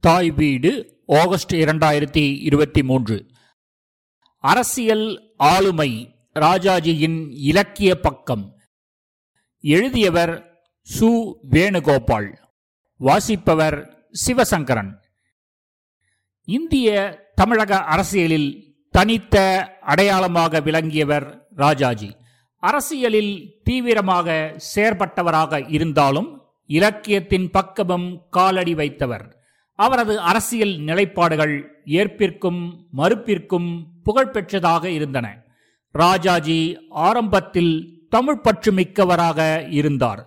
தாய் வீடு ஆகஸ்ட் இரண்டாயிரத்தி இருபத்தி மூன்று. அரசியல் ஆளுமை ராஜாஜியின் இலக்கிய பக்கம். எழுதியவர் சு. வேணுகோபால். வாசிப்பவர் சிவசங்கரன். இந்திய தமிழக அரசியலில் தனித்த அடையாளமாக விளங்கியவர் ராஜாஜி. அரசியலில் தீவிரமாக செயற்பட்டவராக இருந்தாலும் இலக்கியத்தின் பக்கமும் காலடி வைத்தவர். அவரது அரசியல் நிலைப்பாடுகள் ஏற்பிற்கும் மறுப்பிற்கும் புகழ்பெற்றதாக இருந்தன. ராஜாஜி ஆரம்பத்தில் தமிழ் பற்று மிக்கவராக இருந்தார்.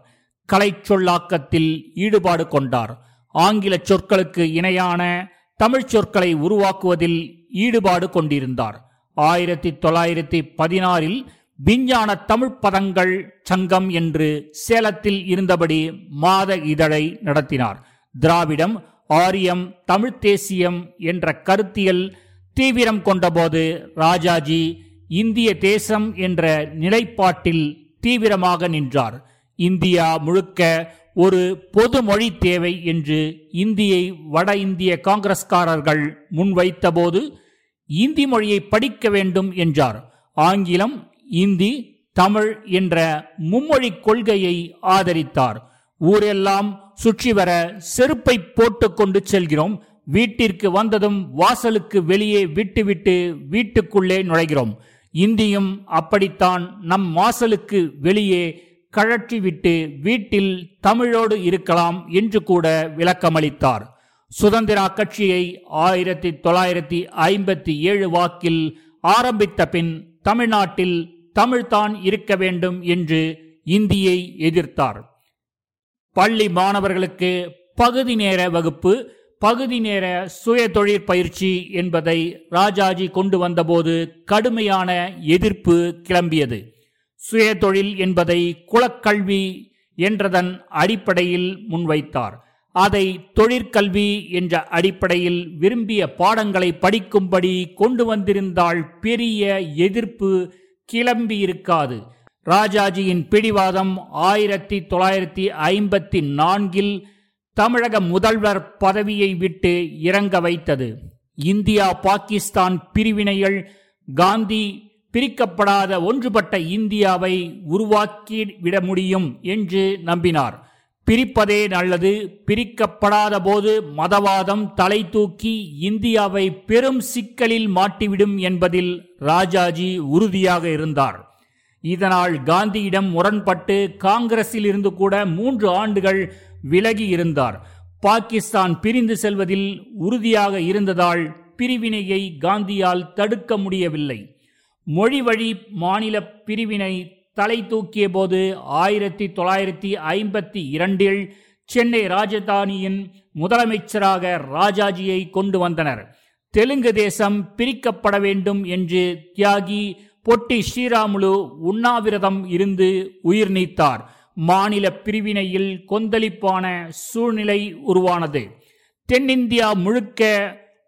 கலை சொல்லாக்கத்தில் ஈடுபாடு கொண்டார். ஆங்கில சொற்களுக்கு இணையான தமிழ் சொற்களை உருவாக்குவதில் ஈடுபாடு கொண்டிருந்தார். ஆயிரத்தி தொள்ளாயிரத்தி பதினாறில் விஞ்ஞான தமிழ் பதங்கள் சங்கம் என்று சேலத்தில் இருந்தபடி மாத இதழை நடத்தினார். திராவிடம் ஆரியம் தமிழ் தேசியம் என்ற கருத்தியல் தீவிரம் கொண்டபோது ராஜாஜி இந்திய தேசம் என்ற நிலைப்பாட்டில் தீவிரமாக நின்றார். இந்தியா முழுக்க ஒரு பொது மொழி தேவை என்று இந்தியை வட இந்திய காங்கிரஸ்காரர்கள் முன்வைத்தபோது இந்தி மொழியை படிக்க வேண்டும் என்றார். ஆங்கிலம் இந்தி தமிழ் என்ற மும்மொழி கொள்கையை ஆதரித்தார். ஊரெல்லாம் சுற்றி வர செருப்பை போட்டுக்கொண்டு செல்கிறோம். வீட்டிற்கு வந்ததும் வாசலுக்கு வெளியே விட்டுவிட்டு வீட்டுக்குள்ளே நுழைகிறோம். இந்தியும் அப்படித்தான் நம் வாசலுக்கு வெளியே கழற்றிவிட்டு வீட்டில் தமிழோடு இருக்கலாம் என்று கூட விளக்கமளித்தார். சுதந்திரா கட்சியை ஆயிரத்தி தொள்ளாயிரத்தி ஐம்பத்தி ஏழு வாக்கில் ஆரம்பித்த பின் தமிழ்நாட்டில் தமிழ்தான் இருக்க வேண்டும் என்று இந்தியை எதிர்த்தார். பள்ளி மாணவர்களுக்கு பகுதி நேர வகுப்பு பகுதி நேர சுய தொழிற் பயிற்சி என்பதை ராஜாஜி கொண்டு வந்தபோது கடுமையான எதிர்ப்பு கிளம்பியது. சுய தொழில் என்பதை குலக்கல்வி என்றதன் அடிப்படையில் முன்வைத்தார். அதை தொழிற்கல்வி என்ற அடிப்படையில் விரும்பிய பாடங்களை படிக்கும்படி கொண்டு வந்திருந்தால் பெரிய எதிர்ப்பு கிளம்பியிருக்காது. ராஜாஜியின் பிடிவாதம் ஆயிரத்தி தொள்ளாயிரத்தி ஐம்பத்தி நான்கில் தமிழக முதல்வர் பதவியை விட்டு இறங்க வைத்தது. இந்தியா பாகிஸ்தான் பிரிவினைகள் காந்தி பிரிக்கப்படாத ஒன்றுபட்ட இந்தியாவை உருவாக்கி விட முடியும் என்று நம்பினார். பிரிப்பதே நல்லது. பிரிக்கப்படாத போது மதவாதம் தலை தூக்கி இந்தியாவை பெரும் சிக்கலில் மாட்டிவிடும் என்பதில் ராஜாஜி உறுதியாக இருந்தார். இதனால் காந்தியிடம் முரண்பட்டு காங்கிரஸில் இருந்து கூட மூன்று ஆண்டுகள் விலகி இருந்தார். பாகிஸ்தான் பிரிந்து செல்வதில் உறுதியாக இருந்ததால் பிரிவினையை காந்தியால் தடுக்க முடியவில்லை. மொழி வழி மாநில பிரிவினை தலை தூக்கிய போது ஆயிரத்தி தொள்ளாயிரத்தி ஐம்பத்தி இரண்டில் சென்னை ராஜதானியின் முதலமைச்சராக ராஜாஜியை கொண்டு வந்தனர். தெலுங்கு தேசம் பிரிக்கப்பட வேண்டும் என்று தியாகி பொட்டி ஸ்ரீராமுலு உண்ணாவிரதம் இருந்து உயிர் நீத்தார். மாநில பிரிவினையில் கொந்தளிப்பான சூழ்நிலை உருவானது. தென்னிந்தியா முழுக்க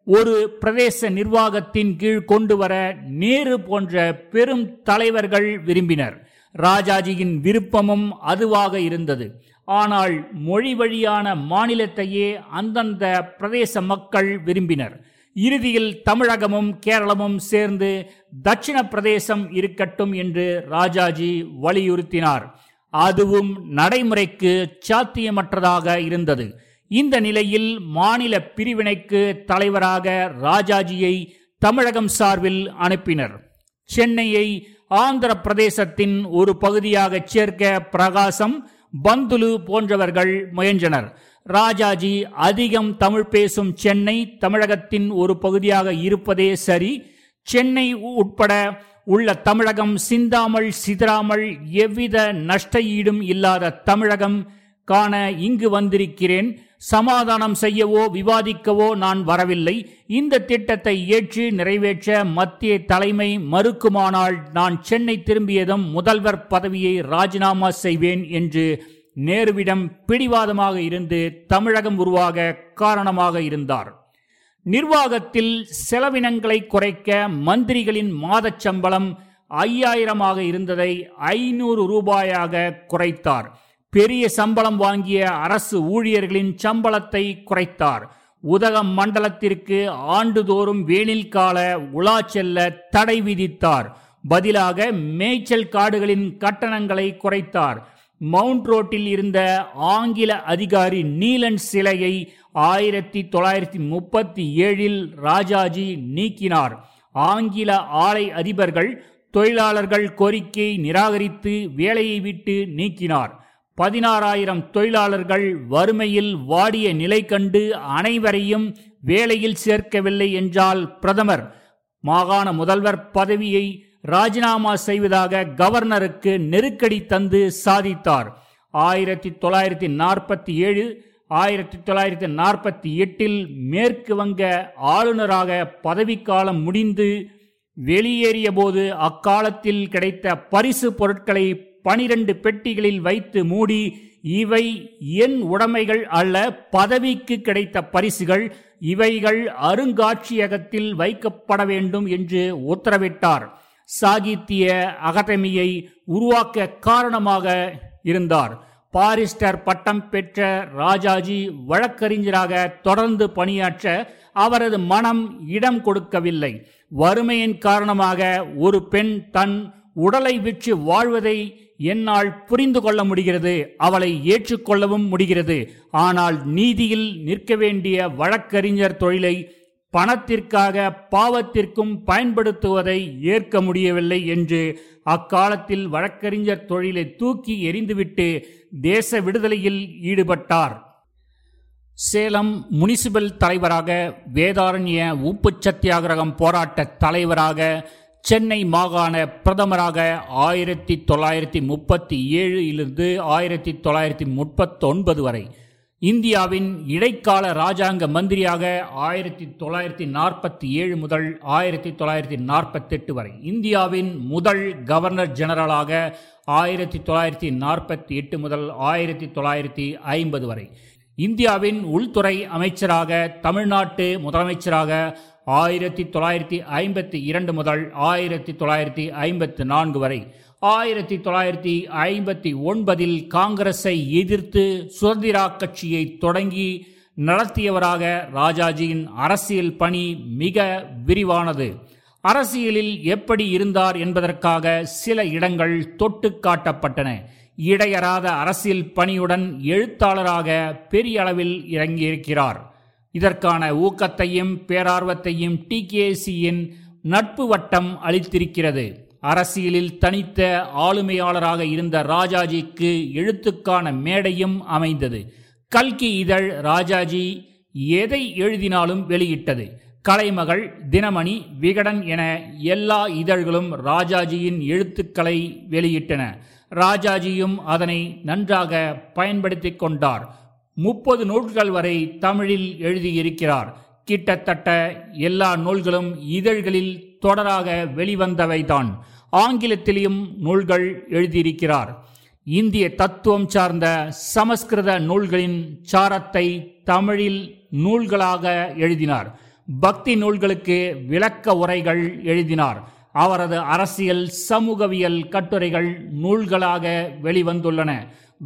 ஒரு பிரதேச நிர்வாகத்தின் கீழ் கொண்டு வர நேரு போன்ற பெரும் தலைவர்கள் விரும்பினர். ராஜாஜியின் விருப்பமும் அதுவாக இருந்தது. ஆனால் மொழி வழியான மாநிலத்தையே அந்தந்த பிரதேச மக்கள் விரும்பினர். இறுதியில் தமிழகமும் கேரளமும் சேர்ந்து தட்சிண பிரதேசம் இருக்கட்டும் என்று ராஜாஜி வலியுறுத்தினார். அதுவும் நடைமுறைக்கு சாத்தியமற்றதாக இருந்தது. இந்த நிலையில் மாநில பிரிவினைக்கு தலைவராக ராஜாஜியை தமிழகம் சார்பில் அனுப்பினர். சென்னையை ஆந்திர பிரதேசத்தின் ஒரு பகுதியாக சேர்க்க பிரகாசம் பந்துலு போன்றவர்கள் முயன்றனர். ராஜாஜி அதிகம் தமிழ் பேசும் சென்னை தமிழகத்தின் ஒரு பகுதியாக இருப்பதே சரி. சென்னை உட்பட உள்ள தமிழகம் சிந்தாமல் சிதறாமல் எவ்வித நஷ்ட ஈடும் இல்லாத தமிழகம் காண இங்கு வந்திருக்கிறேன். சமாதானம் செய்யவோ விவாதிக்கவோ நான் வரவில்லை. இந்த திட்டத்தை ஏற்று நிறைவேற்ற மத்திய தலைமை மறுக்குமானால் நான் சென்னை திரும்பியதும் முதல்வர் பதவியை ராஜினாமா செய்வேன் என்று நேருவிடம் பிடிவாதமாக இருந்து தமிழகம் உருவாக காரணமாக இருந்தார். நிர்வாகத்தில் செலவினங்களை குறைக்க மந்திரிகளின் மாதச் சம்பளம் ஐயாயிரமாக இருந்ததை ஐநூறு ரூபாயாக குறைத்தார். பெரிய சம்பளம் வாங்கிய அரசு ஊழியர்களின் சம்பளத்தை குறைத்தார். உதகம் மண்டலத்திற்கு ஆண்டுதோறும் வேனில் கால உலா செல்ல தடை விதித்தார். பதிலாக மேய்ச்சல் காடுகளின் கட்டணங்களை குறைத்தார். மவுண்ட் ரோட்டில் இருந்த ஆங்கில அதிகாரி நீலன் சிலையை ஆயிரத்தி தொள்ளாயிரத்தி முப்பத்தி ஏழில் ராஜாஜி நீக்கினார். ஆங்கில ஆலை அதிபர்கள் தொழிலாளர்கள் கோரிக்கை நிராகரித்து வேலையை விட்டு நீக்கினார். பதினாறாயிரம் தொழிலாளர்கள் வறுமையில் வாடிய நிலை கண்டு அனைவரையும் வேலையில் சேர்க்கவில்லை என்றால் பிரதமர் மாகாண முதல்வர் பதவியை ராஜினாமா செய்வதாக கவர்னருக்கு நெருக்கடி தந்து சாதித்தார். ஆயிரத்தி தொள்ளாயிரத்தி நாற்பத்தி ஏழு ஆயிரத்தி தொள்ளாயிரத்தி நாற்பத்தி எட்டில் மேற்கு வங்க ஆளுநராக பதவிக்காலம் முடிந்து வெளியேறிய போது அக்காலத்தில் கிடைத்த பரிசு பொருட்களை பனிரெண்டு பெட்டிகளில் வைத்து மூடி இவை என் உடைமைகள் அல்ல பதவிக்கு கிடைத்த பரிசுகள் இவைகள் அருங்காட்சியகத்தில் வைக்கப்பட வேண்டும் என்று உத்தரவிட்டார். சாகித்ய அகாடமியை உருவாக்க காரணமாக இருந்தார். பாரிஸ்டர் பட்டம் பெற்ற ராஜாஜி வழக்கறிஞராக தொடர்ந்து பணியாற்ற அவரது மனம் இடம் கொடுக்கவில்லை. வறுமையின் காரணமாக ஒரு பெண் தன் உடலை விற்று வாழ்வதை என்னால் புரிந்து கொள்ள முடிகிறது அவளை ஏற்றுக்கொள்ளவும் முடிகிறது. ஆனால் நீதியில் நிற்க வேண்டிய வழக்கறிஞர் தொழிலை பணத்திற்காக பாவத்திற்கும் பயன்படுத்துவதை ஏற்க முடியவில்லை என்று அக்காலத்தில் வழக்கறிஞர் தொழிலை தூக்கி எறிந்துவிட்டு தேச விடுதலையில் ஈடுபட்டார். சேலம் முனிசிபல் தலைவராக வேதாரண்ய உப்பு சத்தியாகிரகம் போராட்ட தலைவராக சென்னை மாகாண பிரதமராக ஆயிரத்தி தொள்ளாயிரத்தி முப்பத்தி ஏழிலிருந்து ஆயிரத்தி தொள்ளாயிரத்தி முப்பத்தொன்பது வரை இந்தியாவின் இடைக்கால ராஜாங்க மந்திரியாக ஆயிரத்தி தொள்ளாயிரத்தி நாற்பத்தி ஏழு முதல் ஆயிரத்தி தொள்ளாயிரத்தி நாற்பத்தெட்டு வரை. இந்தியாவின் முதல் கவர்னர் ஜெனரலாக ஆயிரத்தி தொள்ளாயிரத்தி நாற்பத்தி எட்டு முதல் ஆயிரத்தி தொள்ளாயிரத்தி ஐம்பது வரை. இந்தியாவின் உள்துறை அமைச்சராக தமிழ்நாட்டு முதலமைச்சராக ஆயிரத்தி தொள்ளாயிரத்தி ஐம்பத்தி இரண்டு முதல் ஆயிரத்தி தொள்ளாயிரத்தி ஐம்பத்தி நான்கு வரை. ஆயிரத்தி தொள்ளாயிரத்தி ஐம்பத்தி ஒன்பதில் காங்கிரஸை எதிர்த்து சுதந்திரா கட்சியை தொடங்கி நடத்தியவராக ராஜாஜியின் அரசியல் பணி மிக விரிவானது. அரசியலில் எப்படி இருந்தார் என்பதற்காக சில இடங்கள் தொட்டு காட்டப்பட்டன. இடையறாத அரசியல் பணியுடன் எழுத்தாளராக பெரிய அளவில் இறங்கியிருக்கிறார். இதற்கான ஊக்கத்தையும் பேரார்வத்தையும் டிகேசியின் நட்பு வட்டம் அளித்திருக்கிறது. அரசியலில் தனித்த ஆளுமையாளராக இருந்த ராஜாஜிக்கு எழுத்துக்கான மேடையும் அமைந்தது. கல்கி இதழ் ராஜாஜி எதை எழுதினாலும் வெளியிட்டது. கலைமகள் தினமணி விகடன் என எல்லா இதழ்களும் ராஜாஜியின் எழுத்துக்களை வெளியிட்டன. ராஜாஜியும் அதனை நன்றாக பயன்படுத்திக் கொண்டார். முப்பது நூல்கள் வரை தமிழில் எழுதியிருக்கிறார். கிட்டத்தட்ட எல்லா நூல்களும் இதழ்களில் தொடராக வெளிவந்தவைதான். ஆங்கிலத்திலும் நூல்கள் எழுதியிருக்கிறார். இந்திய தத்துவம் சார்ந்த சமஸ்கிருத நூல்களின் சாரத்தை தமிழில் நூல்களாக எழுதினார். பக்தி நூல்களுக்கு விளக்க உரைகள் எழுதினார். அவரது அரசியல் சமூகவியல் கட்டுரைகள் நூல்களாக வெளிவந்துள்ளன.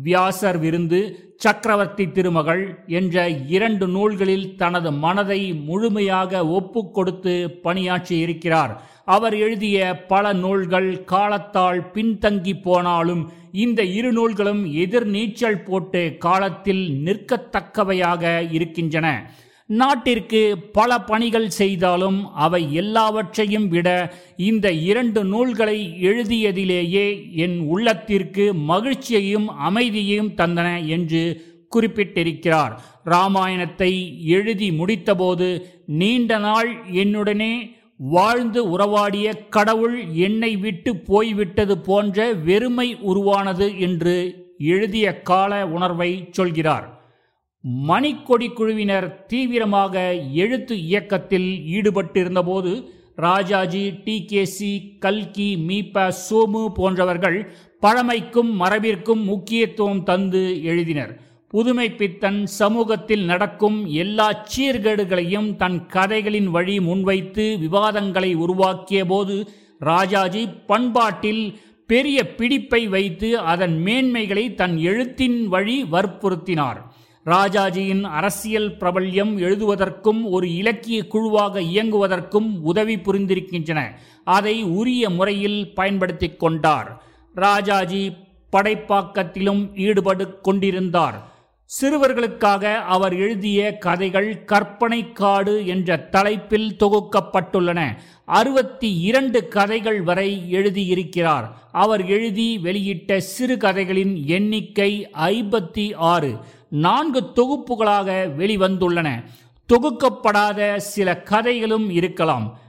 வியாசர் விருந்து சக்கரவர்த்தி திருமகள் என்ற இரண்டு நூல்களில் தனது மனதை முழுமையாக ஒப்பு கொடுத்து பணியாற்றி இருக்கிறார். அவர் எழுதிய பல நூல்கள் காலத்தால் பின்தங்கி போனாலும் இந்த இரு நூல்களும் எதிர் நீச்சல் போட்டு காலத்தில் நிற்கத்தக்கவையாக இருக்கின்றன. நாட்டிற்கு பல பணிகள் செய்தாலும் அவை எல்லாவற்றையும் விட இந்த இரண்டு நூல்களை எழுதியதிலேயே என் உள்ளத்திற்கு மகிழ்ச்சியையும் அமைதியையும் தந்தன என்று குறிப்பிட்டிருக்கிறார். ராமாயணத்தை எழுதி முடித்தபோது நீண்ட நாள் என்னுடனே வாழ்ந்து உறவாடிய கடவுள் என்னை விட்டு போய்விட்டது போன்ற வெறுமை உருவானது என்று எழுதிய கால உணர்வை சொல்கிறார். மணிக்கொடி குழுவினர் தீவிரமாக எழுத்து இயக்கத்தில் ஈடுபட்டிருந்தபோது ராஜாஜி டி கே சி கல்கி மீப சோமு போன்றவர்கள் பழமைக்கும் மரபிற்கும் முக்கியத்துவம் தந்து எழுதினர். புதுமை பித்தன் சமூகத்தில் நடக்கும் எல்லா சீர்கேடுகளையும் தன் கதைகளின் வழி முன்வைத்து விவாதங்களை உருவாக்கிய போது ராஜாஜி பண்பாட்டில் பெரிய பிடிப்பை வைத்து அதன் மேன்மைகளை தன் எழுத்தின் வழி வற்புறுத்தினார். ராஜாஜியின் அரசியல் பிரபல்யம் எழுதுவதற்கும் ஒரு இலக்கிய குழுவாக இயங்குவதற்கும் உதவி புரிந்திருக்கின்றன. அதை உரிய முறையில் பயன்படுத்தி கொண்டார். ராஜாஜி படைப்பாக்கத்திலும் ஈடுபடு கொண்டிருந்தார். சிறுவர்களுக்காக அவர் எழுதிய கதைகள் கற்பனை காடு என்ற தலைப்பில் தொகுக்கப்பட்டுள்ளன. அறுபத்தி இரண்டு கதைகள் வரை எழுதியிருக்கிறார். அவர் எழுதி வெளியிட்ட சிறுகதைகளின் எண்ணிக்கை ஐம்பத்தி ஆறு. நான்கு தொகுப்புகளாக வெளிவந்துள்ளன. தொகுக்கப்படாத சில கதைகளும் இருக்கலாம்.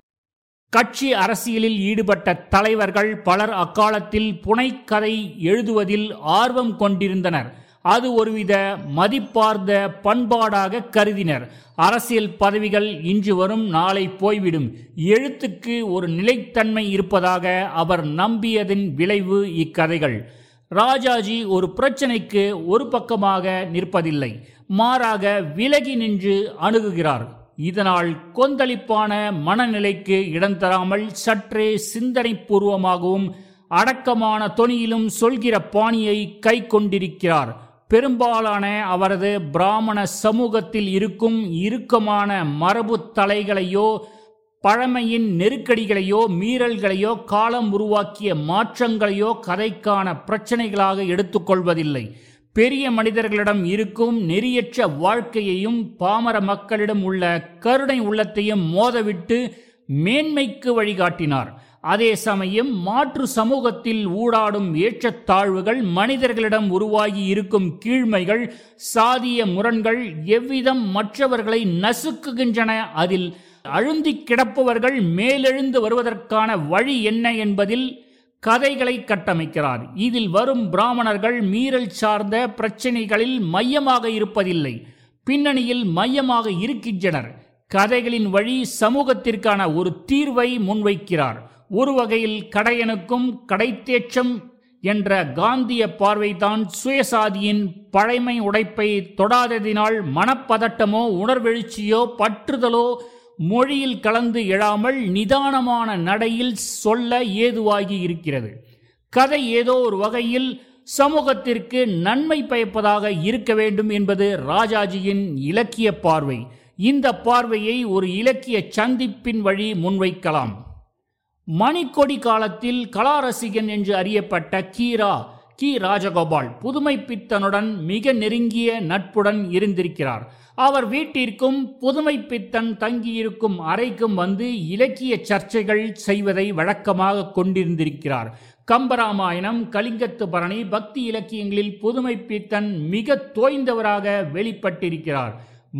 கட்சி அரசியலில் ஈடுபட்ட தலைவர்கள் பலர் அக்காலத்தில் புனைக்கதை எழுதுவதில் ஆர்வம் கொண்டிருந்தனர். அது ஒருவித மதிப்பார்ந்த பண்பாடாக கருதினர். அரசியல் பதவிகள் இன்று வரும் நாளை போய்விடும். எழுத்துக்கு ஒரு நிலைத்தன்மை இருப்பதாக அவர் நம்பியதின் விளைவு இக்கதைகள். ராஜாஜி ஒரு பிரச்சனைக்கு ஒரு பக்கமாக நிற்பதில்லை. மாறாக விலகி நின்று அணுகுகிறார். இதனால் கொந்தளிப்பான மனநிலைக்கு இடம் தராமல் சற்றே சிந்தனை பூர்வமாகவும் அடக்கமான தொனியிலும் சொல்கிற பாணியை கை கொண்டிருக்கிறார். பெரும்பாலான அவரது பிராமண சமூகத்தில் இருக்கும் இறுக்கமான மரபு தலைகளையோ பழமையின் நெருக்கடிகளையோ மீறல்களையோ காலம் உருவாக்கிய மாற்றங்களையோ கதைக்கான பிரச்சனைகளாக எடுத்துக்கொள்வதில்லை. பெரிய மனிதர்களிடம் இருக்கும் நெறியற்ற வாழ்க்கையையும் பாமர மக்களிடம் உள்ள கருணை உள்ளத்தையும் மோதவிட்டு மேன்மைக்கு வழிகாட்டினார். அதே சமயம் மாற்று சமூகத்தில் ஊடாடும் ஏற்றத்தாழ்வுகள் மனிதர்களிடம் உருவாகி இருக்கும் கீழ்மைகள் சாதிய முரண்கள் எவ்விதம் மற்றவர்களை நசுக்குகின்றன அதில் அழுந்தி கிடப்பவர்கள் மேலெழுந்து வருவதற்கான வழி என்ன என்பதில் கதைகளை கட்டமைக்கிறார். இதில் வரும் பிராமணர்கள் மீறல் சார்ந்த பிரச்சனைகளில் மையமாக இருப்பதில்லை. பின்னணியில் மையமாக இருக்கின்றனர். கதைகளின் வழி சமூகத்திற்கான ஒரு தீர்வை முன்வைக்கிறார். ஒரு வகையில் கடையனுக்கும் கடைத்தேச்சம் என்ற காந்திய பார்வைதான் சுயசாதியின் பழைமை உடைப்பை தொடாததினால் மனப்பதட்டமோ உணர்வெழுச்சியோ பற்றுதலோ மொழியில் கலந்து எழாமல் நிதானமான நடையில் சொல்ல ஏதுவாகி இருக்கிறது. கதை ஏதோ ஒரு வகையில் சமூகத்திற்கு நன்மை பயப்பதாக இருக்க வேண்டும் என்பது ராஜாஜியின் இலக்கிய பார்வை. இந்த பார்வையை ஒரு இலக்கிய சந்திப்பின் வழி முன்வைக்கலாம். மணிக்கொடி காலத்தில் கலாரசிகன் என்று அறியப்பட்ட கீரா கி. ராஜகோபால் புதுமை பித்தனுடன் மிக நெருங்கிய நட்புடன் இருந்திருக்கிறார். அவர் வீட்டிற்கும் புதுமை பித்தன் தங்கியிருக்கும் அறைக்கும் வந்து இலக்கிய சர்ச்சைகள் செய்வதை வழக்கமாக கொண்டிருந்திருக்கிறார். கம்பராமாயணம் கலிங்கத்து பரணி பக்தி இலக்கியங்களில் புதுமை பித்தன் மிக தோய்ந்தவராக வெளிப்பட்டிருக்கிறார்.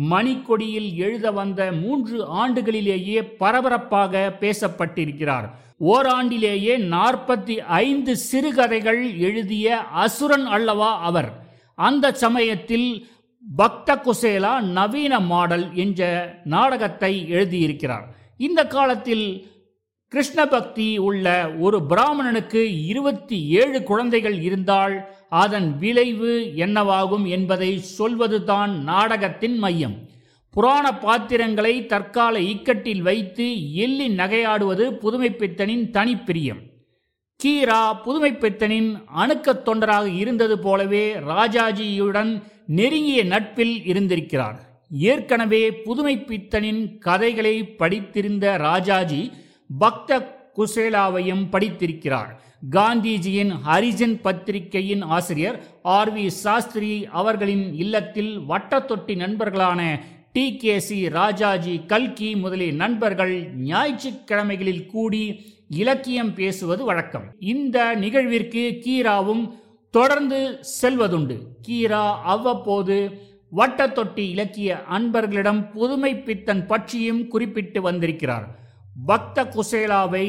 மணிக்கொடியில் எழுத வந்த மூன்று ஆண்டுகளிலேயே பரபரப்பாக பேசப்பட்டிருக்கிறார். ஓராண்டிலேயே நாற்பத்தி ஐந்து சிறுகதைகள் எழுதிய அசுரன் அல்லவா அவர். அந்த சமயத்தில் பக்த குசேலா நவீன மாடல் என்ற நாடகத்தை எழுதியிருக்கிறார். இந்த காலத்தில் கிருஷ்ண பக்தி உள்ள ஒரு பிராமணனுக்கு இருபத்தி ஏழு குழந்தைகள் இருந்தால் அதன் விளைவு என்னவாகும் என்பதை சொல்வதுதான் நாடகத்தின் மையம். புராண பாத்திரங்களை தற்கால இக்கட்டில் வைத்து எள்ளி நகையாடுவது புதுமைப்பித்தனின் தனிப்பிரியம். கீரா புதுமைப்பித்தனின் அணுக்கத் தொண்டராக இருந்தது போலவே ராஜாஜியுடன் நெருங்கிய நட்பில் இருந்திருக்கிறார். ஏற்கனவே புதுமை பித்தனின் கதைகளை படித்திருந்த ராஜாஜி பக்த குசேலாவையும் படித்திருக்கிறார். காந்திஜியின் ஹரிஜன் பத்திரிகையின் ஆசிரியர் ஆர் வி சாஸ்திரி அவர்களின் இல்லத்தில் வட்டத்தொட்டி நண்பர்களான டி கே சி ராஜாஜி கல்கி முதலிய நண்பர்கள் ஞாயிற்றுக்கிழமைகளில் கூடி இலக்கியம் பேசுவது வழக்கம். இந்த நிகழ்விற்கு கீராவும் தொடர்ந்து செல்வதுண்டு. கீரா அவ்வப்போது வட்டத்தொட்டி இலக்கிய அன்பர்களிடம் புதுமை பித்தன் பற்றியும் குறிப்பிட்டு வந்திருக்கிறார். பக்த குசேலாவை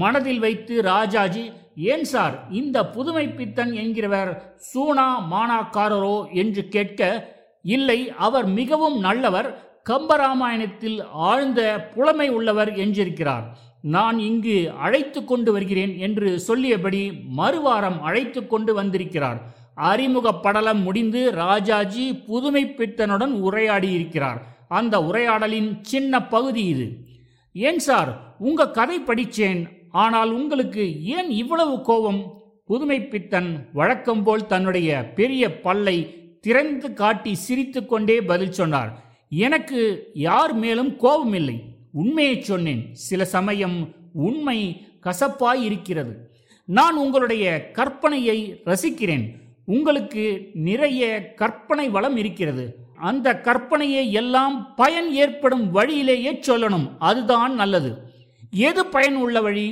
மனதில் வைத்து ராஜாஜி ஏன் சார் இந்த புதுமை பித்தன் என்கிறவர் சூனா மானாக்காரரோ என்று கேட்க இல்லை அவர் மிகவும் நல்லவர் கம்பராமாயணத்தில் ஆழ்ந்த புலமை உள்ளவர் என்றிருக்கிறார். நான் இங்கு அழைத்து கொண்டு வருகிறேன் என்று சொல்லியபடி மறுவாரம் அழைத்து கொண்டு வந்திருக்கிறார். அறிமுக படலம் முடிந்து ராஜாஜி புதுமை பித்தனுடன் உரையாடி இருக்கிறார். அந்த உரையாடலின் சின்ன பகுதி இது. ஏன் சார்? உங்க கதை படித்தேன் ஆனால் உங்களுக்கு ஏன் இவ்வளவு கோபம்? புதுமை பித்தன் வழக்கம் போல் தன்னுடைய பெரிய பல்லை திறந்து காட்டி சிரித்து கொண்டே பதில் சொன்னார். எனக்கு யார் மேலும் கோபமில்லை. உண்மையை சொன்னேன். சில சமயம் உண்மை கசப்பாய் இருக்கிறது நான் உங்களுடைய கற்பனையை ரசிக்கிறேன். உங்களுக்கு நிறைய கற்பனை வளம் இருக்கிறது. அந்த கற்பனையை எல்லாம் பயன் ஏற்படும் வழியிலேயே சொல்லணும். அதுதான் நல்லது. எது பயன் உள்ள வழி?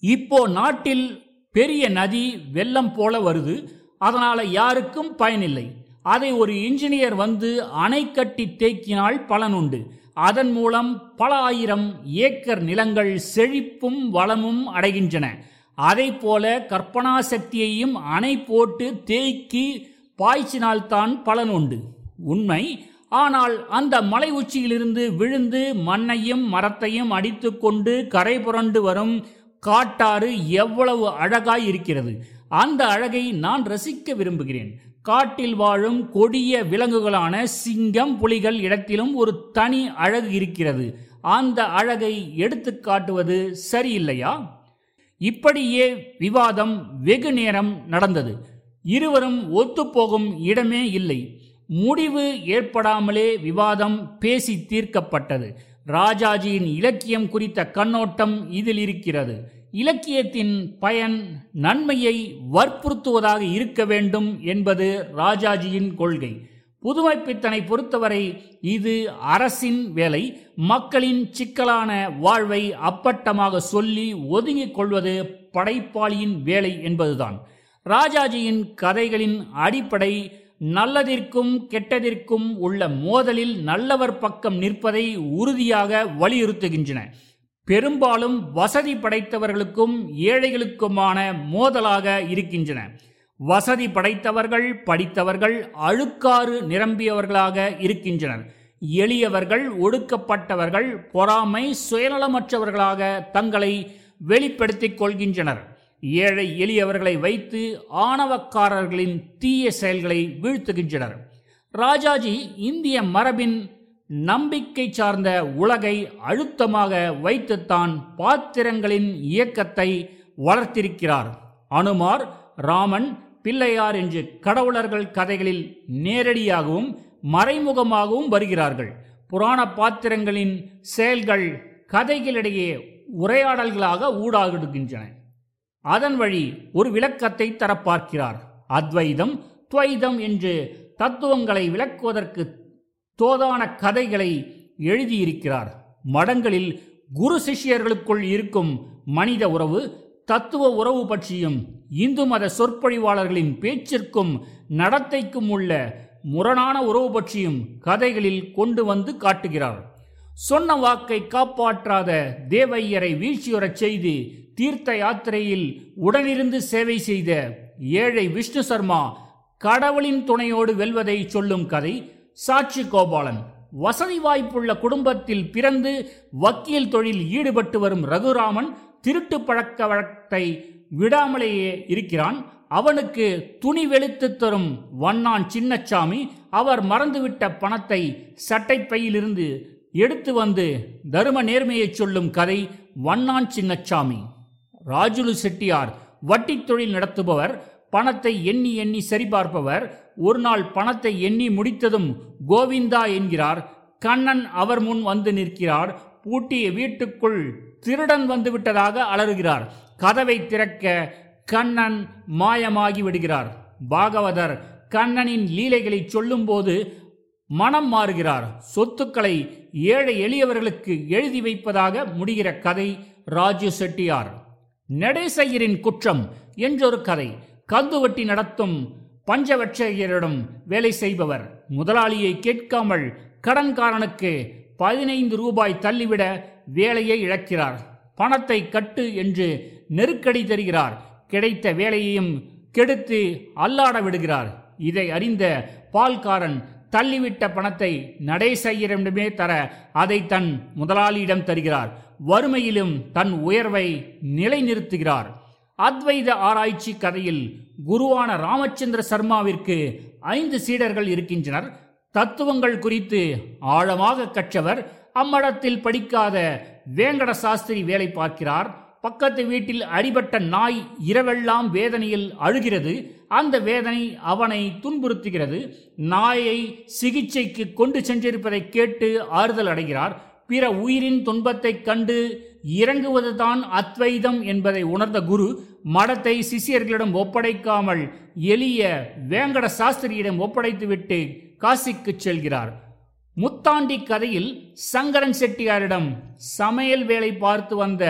இப்போ நாட்டில் பெரிய நதி வெள்ளம் போல வருது. அதனால யாருக்கும் பயனில்லை. அதை ஒரு இன்ஜினியர் வந்து அணை கட்டி தேக்கினால் பலனுண்டு அதன் மூலம் பல ஆயிரம் ஏக்கர் நிலங்கள் செழிப்பும் வளமும் அடைகின்றன. அதை போல கற்பனா சக்தியையும் அணை போட்டு தேக்கி பாய்ச்சினால்தான் பலன் உண்டு. உண்மை. ஆனால் அந்த மலை உச்சியிலிருந்து விழுந்து மண்ணையும் மரத்தையும் அடித்துக்கொண்டு கரை புரண்டு வரும் காட்டாறு எவ்வளவு அழகாய் இருக்கிறது. அந்த அழகை நான் ரசிக்க விரும்புகிறேன். காட்டில் வாழும் கொடிய விலங்குகளான சிங்கம் புலிகள் இடத்திலும் ஒரு தனி அழகு இருக்கிறது. அந்த அழகை எடுத்து காட்டுவது சரியில்லையா? இப்படியே விவாதம் வெகு நேரம் நடந்தது. இருவரும் ஒத்துப்போகும் இடமே இல்லை. முடிவு ஏற்படாமலே விவாதம் பேசி தீர்க்கப்பட்டது. ராஜாஜியின் இலக்கியம் குறித்த கண்ணோட்டம் இதில் இருக்கிறது. இலக்கியத்தின் பயன் நன்மையை வற்புறுத்துவதாக இருக்க வேண்டும் என்பது ராஜாஜியின் கொள்கை. புதுமைப்பித்தனை பொறுத்தவரை இது அரசின் வேலை. மக்களின் சிக்கலான வாழ்வை அப்பட்டமாக சொல்லி ஒதுங்கிக் கொள்வது படைப்பாளியின் வேலை என்பதுதான். ராஜாஜியின் கதைகளின் அடிப்படை நல்லதிற்கும் கெட்டதிற்கும் உள்ள மோதலில் நல்லவர் பக்கம் நிற்பதை உறுதியாக வலியுறுத்துகின்றன. பெரும்பாலும் வசதி படைத்தவர்களுக்கும் ஏழைகளுக்குமான மோதலாக இருக்கின்றன. வசதி படைத்தவர்கள் படித்தவர்கள் அழுக்காறு நிரம்பியவர்களாக இருக்கின்றனர். எளியவர்கள் ஒடுக்கப்பட்டவர்கள் பொறாமை சுயநலமற்றவர்களாக தங்களை வெளிப்படுத்திக் கொள்கின்றனர். ஏழை எளியவர்களை வைத்து ஆணவக்காரர்களின் தீய செயல்களை வீழ்த்துகின்றனர். ராஜாஜி இந்திய மரபின் நம்பிக்கை சார்ந்த உலகை அழுத்தமாக வைத்துத்தான் பாத்திரங்களின் இயக்கத்தை வளர்த்திருக்கிறார். அனுமார் ராமன் பிள்ளையார் என்று கடவுளர்கள் கதைகளில் நேரடியாகவும் மறைமுகமாகவும் வருகிறார்கள். புராண பாத்திரங்களின் செயல்கள் கதைகளிடையே உரையாடல்களாக ஊடாகிடுகின்றன அதன் வழி ஒரு விளக்கத்தை தர பார்க்கிறார் அத்வைதம் துவைதம் என்று தத்துவங்களை விளக்குவதற்கு தோதான கதைகளை எழுதியிருக்கிறார். மடங்களில் குரு சிஷ்யர்களுக்குள் இருக்கும் மனித உறவு தத்துவ உறவு பற்றியும் இந்து மத சொற்பொழிவாளர்களின் பேச்சிற்கும் நடத்தைக்கும் உள்ள முரணான உறவு பற்றியும் கதைகளில் கொண்டு வந்து காட்டுகிறார். சொன்ன வாக்கை காப்பாற்றாத தேவையரை வீழ்ச்சியுறச் செய்து தீர்த்த யாத்திரையில் உடனிருந்து சேவை செய்த ஏழை விஷ்ணு சர்மா கடவுளின் துணையோடு வெல்வதை சொல்லும் கதை சாட்சி கோபாலன். வசதி வாய்ப்புள்ள குடும்பத்தில் பிறந்து வக்கீல் தொழில் ஈடுபட்டு வரும் ரகுராமன் திருட்டு பழக்க வழக்கத்தை விடாமலேயே இருக்கிறான். அவனுக்கு துணி வெளுத்து தரும் வண்ணான் சின்னச்சாமி அவர் மறந்துவிட்ட பணத்தை சட்டைப்பையிலிருந்து எடுத்து வந்து தரும நேர்மையை சொல்லும் கதை வண்ணான் சின்னச்சாமி. ராஜுலு செட்டியார் வட்டி தொழில் நடத்துபவர் பணத்தை எண்ணி எண்ணி சரிபார்ப்பவர் ஒரு நாள் பணத்தை எண்ணி முடித்ததும் கோவிந்தா என்கிறார். கண்ணன் அவர் முன் வந்து நிற்கிறார். பூட்டிய வீட்டுக்குள் திருடன் வந்து விட்டதாக அலறுகிறார். கதவை திறக்க கண்ணன் மாயமாகி விடுகிறார். பாகவதர் கண்ணனின் லீலைகளை சொல்லும்போது மனம் மாறுகிறார். சொத்துக்களை ஏழை எளியவர்களுக்கு எழுதி வைப்பதாக முடிகிற கதை ராஜு செட்டியார். நடேசையரின் குற்றம் என்றொரு கதை. கந்துவட்டி நடத்தும் பஞ்சவட்சகரிடம் வேலை செய்பவர். முதலாளியை கேட்காமல் கடன்காரனுக்கு பதினைந்து ரூபாய் தள்ளிவிட வேலையை இழக்கிறார். பணத்தை கட்டு என்று நெருக்கடி தருகிறார். கிடைத்த வேலையையும் கெடுத்து அல்லாட விடுகிறார். இதை அறிந்த பால்காரன் தள்ளிவிட்ட பணத்தை நடேசையரிடமே தர அதை தன் முதலாளியிடம் தருகிறார். வறுமையிலும் தன் உயர்வை நிலைநிறுத்துகிறார். அத்வைத ஆராய்ச்சி கதையில் குருவான ராமச்சந்திர சர்மாவிற்கு ஐந்து சீடர்கள் இருக்கின்றனர். தத்துவங்கள் குறித்து ஆழமாக கற்றவர். அம்மடத்தில் படிக்காத வேங்கட சாஸ்திரி வேலை பார்க்கிறார். பக்கத்து வீட்டில் அடிபட்ட நாய் இரவெல்லாம் வேதனையில் அழுகிறது. அந்த வேதனை அவனை துன்புறுத்துகிறது. நாயை சிகிச்சைக்கு கொண்டு சென்றிருப்பதை கேட்டு ஆறுதல் அடைகிறார். பிற உயிரின் துன்பத்தைக் கண்டு இறங்குவதுதான் அத்வைதம் என்பதை உணர்ந்த குரு மடத்தை சிஷியர்களிடம் ஒப்படைக்காமல் எளிய வேங்கட சாஸ்திரியிடம் ஒப்படைத்துவிட்டு காசிக்கு செல்கிறார். முத்தாண்டி கதையில் சங்கரன் செட்டியாரிடம் சமையல் வேலை பார்த்து வந்த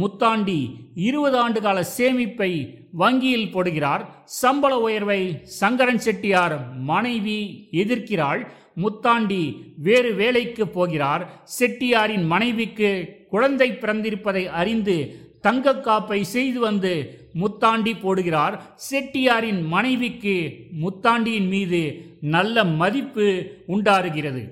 முத்தாண்டி இருபது ஆண்டு கால சேமிப்பை வங்கியில் போடுகிறார். சம்பள உயர்வை சங்கரன் செட்டியார் மனைவி எதிர்க்கிறாள். முத்தாண்டி வேறு வேலைக்கு போகிறார். செட்டியாரின் மனைவிக்கு குழந்தை பிறந்திருப்பதை அறிந்து தங்க காப்பை செய்து வந்து முத்தாண்டி போடுகிறார். செட்டியாரின் மனைவிக்கு முத்தாண்டியின் மீது நல்ல மதிப்பு உண்டாருகிறது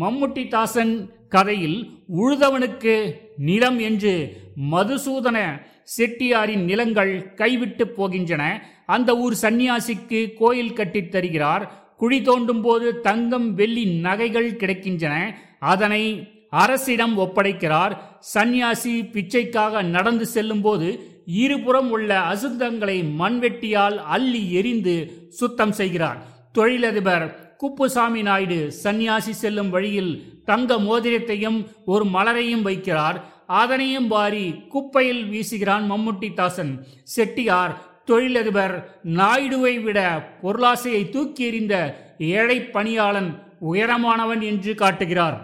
மம்முட்டி தாசன் கதையில் உழுதவனுக்கு நிலம் என்று மதுசூதன செட்டியாரின் நிலங்கள் கைவிட்டு போகின்றன. அந்த ஊர் சந்நியாசிக்கு கோயில் கட்டித் தருகிறார். குழி தோண்டும் போது தங்கம் வெள்ளி நகைகள் கிடைக்கின்றன. அதனை அரசிடம் ஒப்படைக்கிறார். சந்நியாசி பிச்சைக்காக நடந்து செல்லும்போது இருபுறம் உள்ள அசுத்தங்களை மண்வெட்டியால் அள்ளி எரிந்து சுத்தம் செய்கிறார். தொழிலதிபர் குப்புசாமி நாயுடு சந்நியாசி செல்லும் வழியில் தங்க மோதிரத்தையும் ஒரு மலரையும் வைக்கிறார். அதனையும் வாரி குப்பையில் வீசுகிறான் மம்முட்டி தாசன் செட்டியார் தொழிலதிபர் நாயுடுவை விட பொருளாசையை தூக்கி எறிந்த ஏழை பணியாளன் உயரமானவன் என்று காட்டுகிறார்.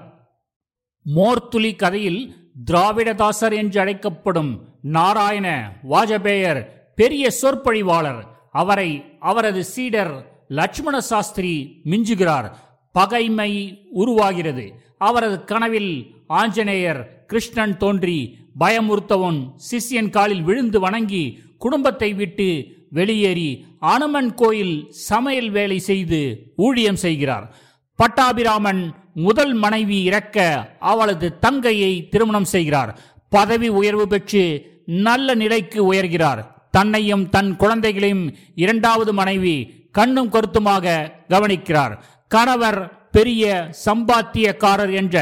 மோர்த்துளி கதையில் திராவிடதாசர் என்று அழைக்கப்படும் நாராயண வாஜபேயர் பெரிய சொற்பொழிவாளர் அவரை அவரது சீடர் லட்சுமண சாஸ்திரி மிஞ்சுகிறார். பகைமை உருவாகிறது. அவரது கனவில் ஆஞ்சநேயர் கிருஷ்ணன் தோன்றி பயமுறுத்தவன் சிஷ்யன் காலில் விழுந்து வணங்கி குடும்பத்தை விட்டு வெளியேறி அனுமன் கோயில் சமையல் வேலை செய்து ஊழியம் செய்கிறார். பட்டாபிராமன் முதல் மனைவி இறக்க அவளது தங்கையை திருமணம் செய்கிறார். பதவி உயர்வு பெற்று நல்ல நிலைக்கு உயர்கிறார். தன்னையும் தன் குழந்தைகளையும் இரண்டாவது மனைவி கண்ணும் கருத்துமாக கவனிக்கிறார். கணவர் பெரிய சம்பாத்தியக்காரர் என்ற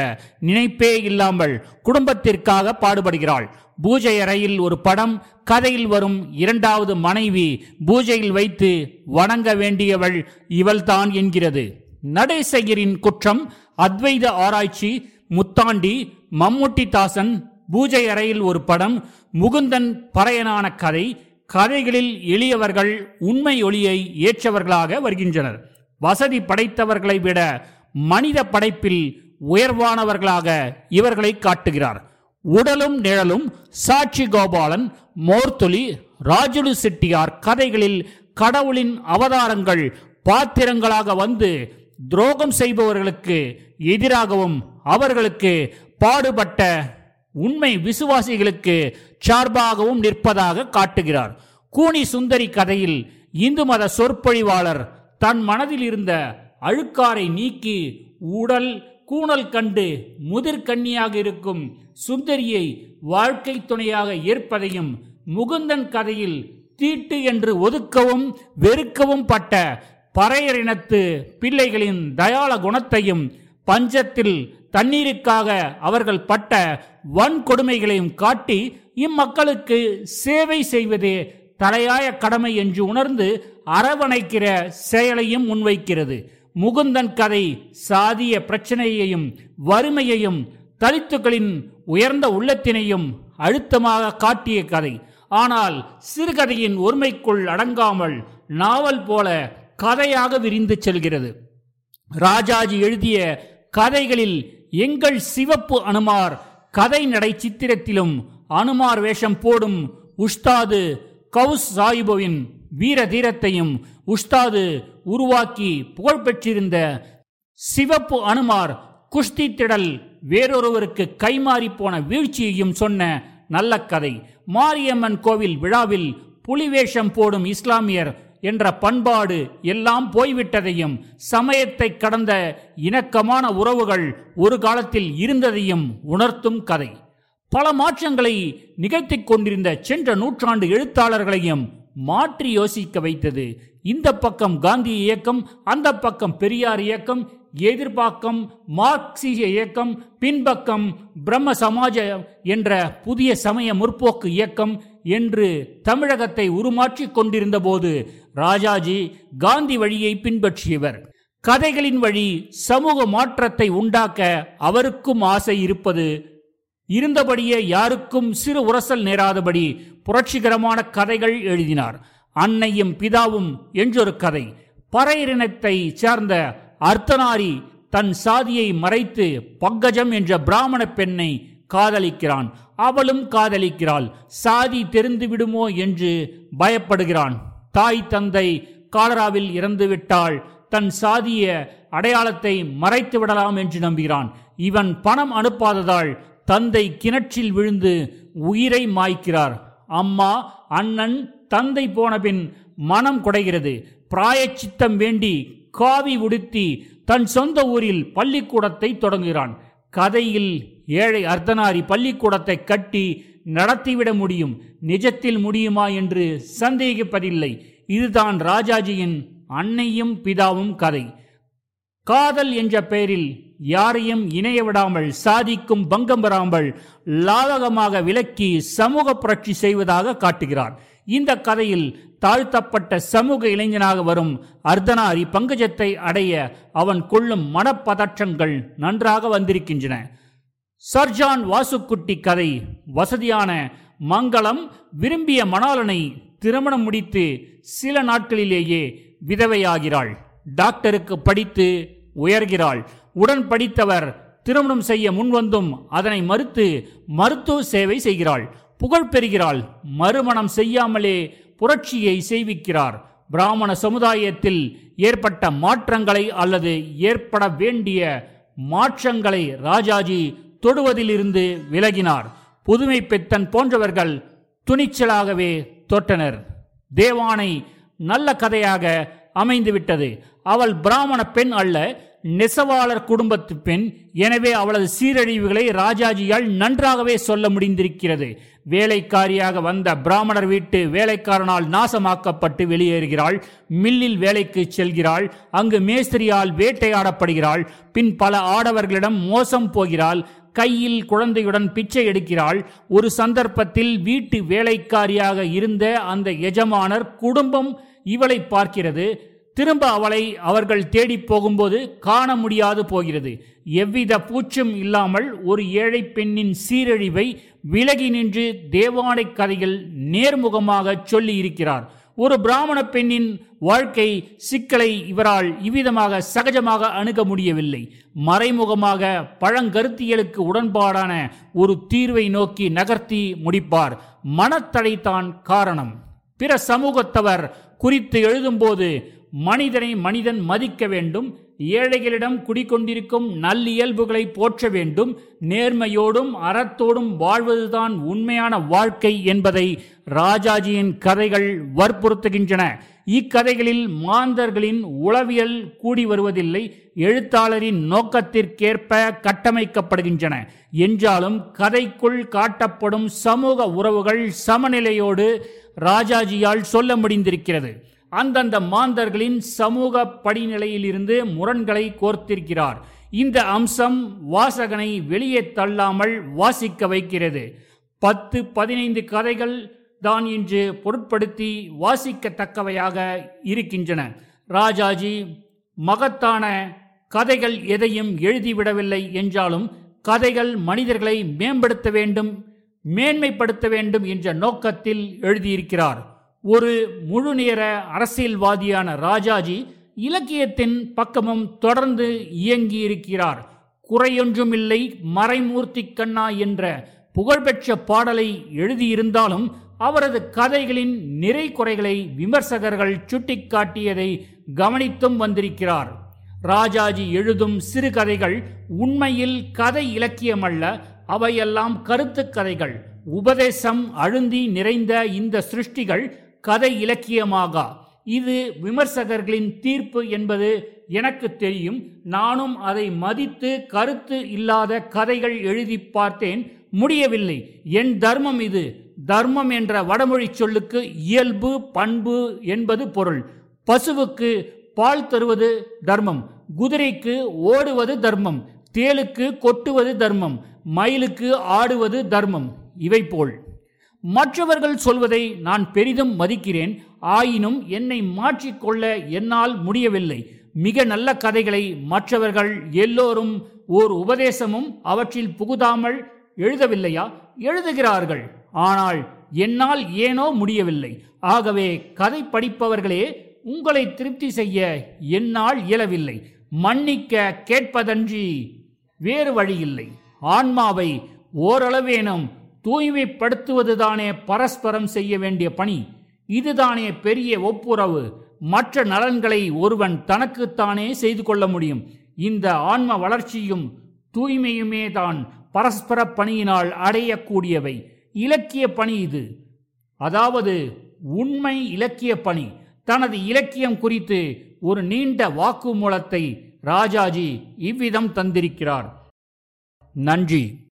நினைப்பே இல்லாமல் குடும்பத்திற்காக பாடுபடுகிறாள். பூஜை அறையில் ஒரு படம் கதையில் வரும் இரண்டாவது மனைவி பூஜையில் வைத்து வணங்க வேண்டியவள் இவள்தான் என்கிறது. நடேசையரின் குற்றம் அத்வைத ஆராய்ச்சி முத்தாண்டி மம்முட்டி தாசன் பூஜை அறையில் ஒரு படம் முகுந்தன் பறையனான கதை கதைகளில் எளியவர்கள் உண்மை ஒளியை ஏற்றவர்களாக வருகின்றனர். வசதி படைத்தவர்களை விட மனித படைப்பில் உயர்வானவர்களாக இவர்களை காட்டுகிறார். உடலும் நிழலும் சாட்சி கோபாலன் மோர்த்துலி ராஜுலு செட்டியார் கதைகளில் கடவுளின் அவதாரங்கள் பாத்திரங்களாக வந்து துரோகம் செய்பவர்களுக்கு எதிராகவும் அவர்களுக்கு பாடுபட்ட உண்மை விசுவாசிகளுக்கு சார்பாகவும் நிற்பதாக காட்டுகிறார். கூனி சுந்தரி கதையில் இந்து மத சொற்பொழிவாளர் தன் மனதில் இருந்த அழுக்காரை நீக்கி உடல் கூணல் கண்டு முதிர்கன்னியாக இருக்கும் சுந்தரியை வாழ்க்கை துணையாக ஏற்பதையும் முகுந்தன் கதையில் தீட்டு என்று ஒதுக்கவும் வெறுக்கவும் பட்ட பறையரினத்து பிள்ளைகளின் தயாள குணத்தையும் பஞ்சத்தில் தண்ணீருக்காக அவர்கள் பட்ட வன்கொடுமைகளையும் காட்டி இம்மக்களுக்கு சேவை செய்வதே தலையாய கடமை என்று உணர்ந்து அரவணைக்கிற செயலையும் முன்வைக்கிறது. முகுந்தன் கதை சாதிய பிரச்சனையையும் வறுமையையும் தலித்துக்களின் உயர்ந்த உள்ளத்தினையும் அழுத்தமாக காட்டிய கதை. ஆனால் சிறுகதையின் ஒருமைக்குள் அடங்காமல் நாவல் போல கதையாக விரிந்து செல்கிறது. ராஜாஜி எழுதிய கதைகளில் எங்கள் சிவப்பு அனுமார் கதை நடை சித்திரத்திலும் அனுமார் வேஷம் போடும் உஸ்தாது கவுஸ் சாயிபுவின் வீர தீரத்தையும் உஸ்தாது உருவாக்கி புகழ்பெற்றிருந்த சிவப்பு அனுமார் குஸ்தி திடல் வேறொருவருக்கு கைமாறி போன வீழ்ச்சியையும் சொன்ன நல்ல கதை. மாரியம்மன் கோவில் விழாவில் புலிவேஷம் போடும் இஸ்லாமியர் என்ற பண்பாடு எல்லாம் போய்விட்டதையும் சமயத்தை கடந்த இணக்கமான உறவுகள் ஒரு காலத்தில் இருந்ததையும் உணர்த்தும் கதை. பல மாற்றங்களை நிகழ்த்திக் கொண்டிருந்த சென்ற நூற்றாண்டு எழுத்தாளர்களையும் மாற்றி யோசிக்க வைத்தது. இந்த பக்கம் காந்தி இயக்கம் அந்த பக்கம் பெரியார் இயக்கம் எதிர்பாக்கம் மார்க்சிய இயக்கம் பின்பக்கம் பிரம்ம சமாஜ என்ற புதிய சமய முற்போக்கு இயக்கம் என்று தமிழகத்தை உருமாற்றிக் கொண்டிருந்த போது ராஜாஜி காந்தி வழியை பின்பற்றியவர். கதைகளின் வழி சமூக மாற்றத்தை உண்டாக்க அவருக்கும் ஆசை இருப்பது. இருந்தபடியே யாருக்கும் சிறு உரசல் நேராதபடி புரட்சிகரமான கதைகள் எழுதினார். அன்னையும் பிதாவும் என்றொரு கதை. பறையினத்தை சேர்ந்த அர்த்தனாரி தன் சாதியை மறைத்து பங்கஜம் என்ற பிராமண பெண்ணை காதலிக்கிறான். அவளும் காதலிக்கிறாள். சாதி தெரிந்து விடுமோ என்று பயப்படுகிறான். தாய் தந்தை காலராவில் இறந்துவிட்டால் தன் சாதிய அடையாளத்தை மறைத்து விடலாம் என்று நம்புகிறான். இவன் பணம் அனுப்பாததால் தந்தை கிணற்றில் விழுந்து உயிரை மாய்க்கிறார். அம்மா அண்ணன் தந்தை போனபின் மனம் குடைகிறது. பிராயச்சித்தம் வேண்டி காவி உடுத்தி தன் சொந்த ஊரில் பள்ளிக்கூடத்தை தொடங்குகிறான். கதையில் ஏழை அர்த்தனாரி பள்ளிக்கூடத்தை கட்டி நடத்திவிட முடியும். நிஜத்தில் முடியுமா என்று சந்தேகிப்பதில்லை. இதுதான் ராஜாஜியின் அன்னையும் பிதாவும் கதை. காதல் என்ற பெயரில் யாரையும் இணைய விடாமல் சாதிக்கும் பங்கம் பெறாமல் லாவகமாக விலக்கி சமூக புரட்சி செய்வதாக காட்டுகிறார். இந்த கதையில் தாழ்த்தப்பட்ட சமூக இளைஞனாக வரும் அர்த்தனாரி பங்கஜத்தை அடைய அவன் கொள்ளும் மனப்பதற்றங்கள் நன்றாக வந்திருக்கின்றன. சர்ஜான் வாசுக்குட்டி கதை வசதியான மங்களம் விரும்பிய மணாலனை திருமணம் முடித்து சில நாட்களிலேயே விதவையாகிறாள். டாக்டருக்கு படித்து உயர்கிறாள். உடன் படித்தவர் திருமணம் செய்ய முன்வந்தும் அதனை மறுத்து மருத்துவ சேவை செய்கிறாள். புகழ் பெறுகிறாள். மறுமணம் செய்யாமலே புரட்சியை செய்விக்கிறார். பிராமண சமுதாயத்தில் ஏற்பட்ட மாற்றங்களை அல்லது ஏற்பட வேண்டிய மாற்றங்களை ராஜாஜி தொடுவதிலிருந்து விலகினார். புதுமை பெத்தன் போன்றவர்கள் துணிச்சலாகவே தொட்டனர். தேவானை நல்ல கதையாக அமைந்துவிட்டது. அவள் பிராமண பெண் அல்ல நெசவாளர் குடும்பத்து பெண். எனவே அவளது சீரழிவுகளை ராஜாஜியால் நன்றாகவே சொல்ல முடிந்திருக்கிறது. வேலைக்காரியாக வந்த பிராமணர் வீட்டு வேலைக்காரனால் நாசமாக்கப்பட்டு வெளியேறுகிறாள். மில்லில் வேலைக்கு செல்கிறாள். அங்கு மேஸ்திரியால் வேட்டையாடப்படுகிறாள். பின் பல ஆடவர்களிடம் மோசம் போகிறாள். கையில் குழந்தையுடன் பிச்சை எடுக்கிறாள். ஒரு சந்தர்ப்பத்தில் வீட்டு வேலைக்காரியாக இருந்த அந்த எஜமானர் குடும்பம் இவளை பார்க்கிறது. திரும்ப அவளை அவர்கள் தேடி போகும்போது காண முடியாது போகிறது. எவ்வித பூச்சும் இல்லாமல் ஒரு ஏழை பெண்ணின் சீரழிவை விலகி நின்று தேவானை கதைகள் நேர்முகமாக சொல்லி இருக்கிறார் ஒரு பிராமண பெண்ணின் வாழ்க்கை சிக்கலை இவரால் இவ்விதமாக சகஜமாக அணுக முடியவில்லை. மறைமுகமாக பழங்கருத்தியலுக்கு உடன்பாடான ஒரு தீர்வை நோக்கி நகர்த்தி முடிப்பார். மனத்தடைத்தான் காரணம். பிற சமூகத்தவர் குறித்து எழுதும்போது மனிதனை மனிதன் மதிக்க வேண்டும் ஏழைகளிடம் குடிக்கொண்டிருக்கும் நல்லியல்புகளை போற்ற வேண்டும். நேர்மையோடும் அறத்தோடும் வாழ்வதுதான் உண்மையான வாழ்க்கை என்பதை ராஜாஜியின் கதைகள் வற்புறுத்துகின்றன. இக்கதைகளில் மாந்தர்களின் உளவியல் கூடி வருவதில்லை எழுத்தாளரின் நோக்கத்திற்கேற்ப கட்டமைக்கப்படுகின்றன. என்றாலும் கதைக்குள் காட்டப்படும் சமூக உறவுகள் சமநிலையோடு ராஜாஜியால் சொல்ல முடிந்திருக்கிறது. அந்தந்த மாந்தர்களின் சமூக படிநிலையிலிருந்து முரண்களை கோர்த்திருக்கிறார். இந்த அம்சம் வாசகனை வெளியே தள்ளாமல் வாசிக்க வைக்கிறது. பத்து பதினைந்து கதைகள் தான் இன்று பொருட்படுத்தி வாசிக்கத்தக்கவையாக இருக்கின்றன. ராஜாஜி மகத்தான கதைகள் எதையும் எழுதிவிடவில்லை என்றாலும் கதைகள் மனிதர்களை மேம்படுத்த வேண்டும் மேன்மைப்படுத்த வேண்டும் என்ற நோக்கத்தில் எழுதியிருக்கிறார். ஒரு முழுநேர அரசியல்வாதியான ராஜாஜி இலக்கியத்தின் பக்கமும் தொடர்ந்து இயங்கியிருக்கிறார். குறையொன்றுமில்லை மறைமூர்த்தி கண்ணா என்ற புகழ்பெற்ற பாடலை எழுதியிருந்தாலும் அவரது கதைகளின் நிறை குறைகளை விமர்சகர்கள் சுட்டிக்காட்டியதை கவனித்தும் வந்திருக்கிறார். ராஜாஜி எழுதும் சிறுகதைகள் உண்மையில் கதை இலக்கியமல்ல அவையெல்லாம் கருத்து கதைகள். உபதேசம் அழுந்தி நிறைந்த இந்த சிருஷ்டிகள் கதை இலக்கியமாக? இது விமர்சகர்களின் தீர்ப்பு என்பது எனக்கு தெரியும். நானும் அதை மதித்து கருத்து இல்லாத கதைகள் எழுதி பார்த்தேன். முடியவில்லை. என் தர்மம் இது. தர்மம் என்ற வடமொழி சொல்லுக்கு இயல்பு பண்பு என்பது பொருள். பசுவுக்கு பால் தருவது தர்மம். குதிரைக்கு ஓடுவது தர்மம். தேளுக்கு கொட்டுவது தர்மம். மயிலுக்கு ஆடுவது தர்மம். இவை போல். மற்றவர்கள் சொல்வதை நான் பெரிதும் மதிக்கிறேன் ஆயினும் என்னை மாற்றிக்கொள்ள என்னால் முடியவில்லை. மிக நல்ல கதைகளை மற்றவர்கள் எல்லோரும் ஓர் உபதேசமும் அவற்றில் புகுதாமல் எழுதவில்லையா? எழுதுகிறார்கள். ஆனால் என்னால் ஏனோ முடியவில்லை. ஆகவே கதை படிப்பவர்களே உங்களை திருப்தி செய்ய என்னால் இயலவில்லை. மன்னிக்க கேட்பதன்றி வேறு வழியில்லை. ஆன்மாவை ஓரளவேனும் தூய்மைப்படுத்துவதுதானே பரஸ்பரம் செய்ய வேண்டிய பணி. இதுதானே பெரிய ஒப்புரவு. மற்ற நலன்களை ஒருவன் தனக்குத்தானே செய்து கொள்ள முடியும். இந்த ஆன்ம வளர்ச்சியும் தூய்மையுமே தான் பரஸ்பர பணியினால் அடையக்கூடியவை. இலக்கிய பணி இது. அதாவது உண்மை இலக்கிய பணி. தனது இலக்கியம் குறித்து ஒரு நீண்ட வாக்குமூலத்தை ராஜாஜி இவ்விதம் தந்திருக்கிறார். நன்றி.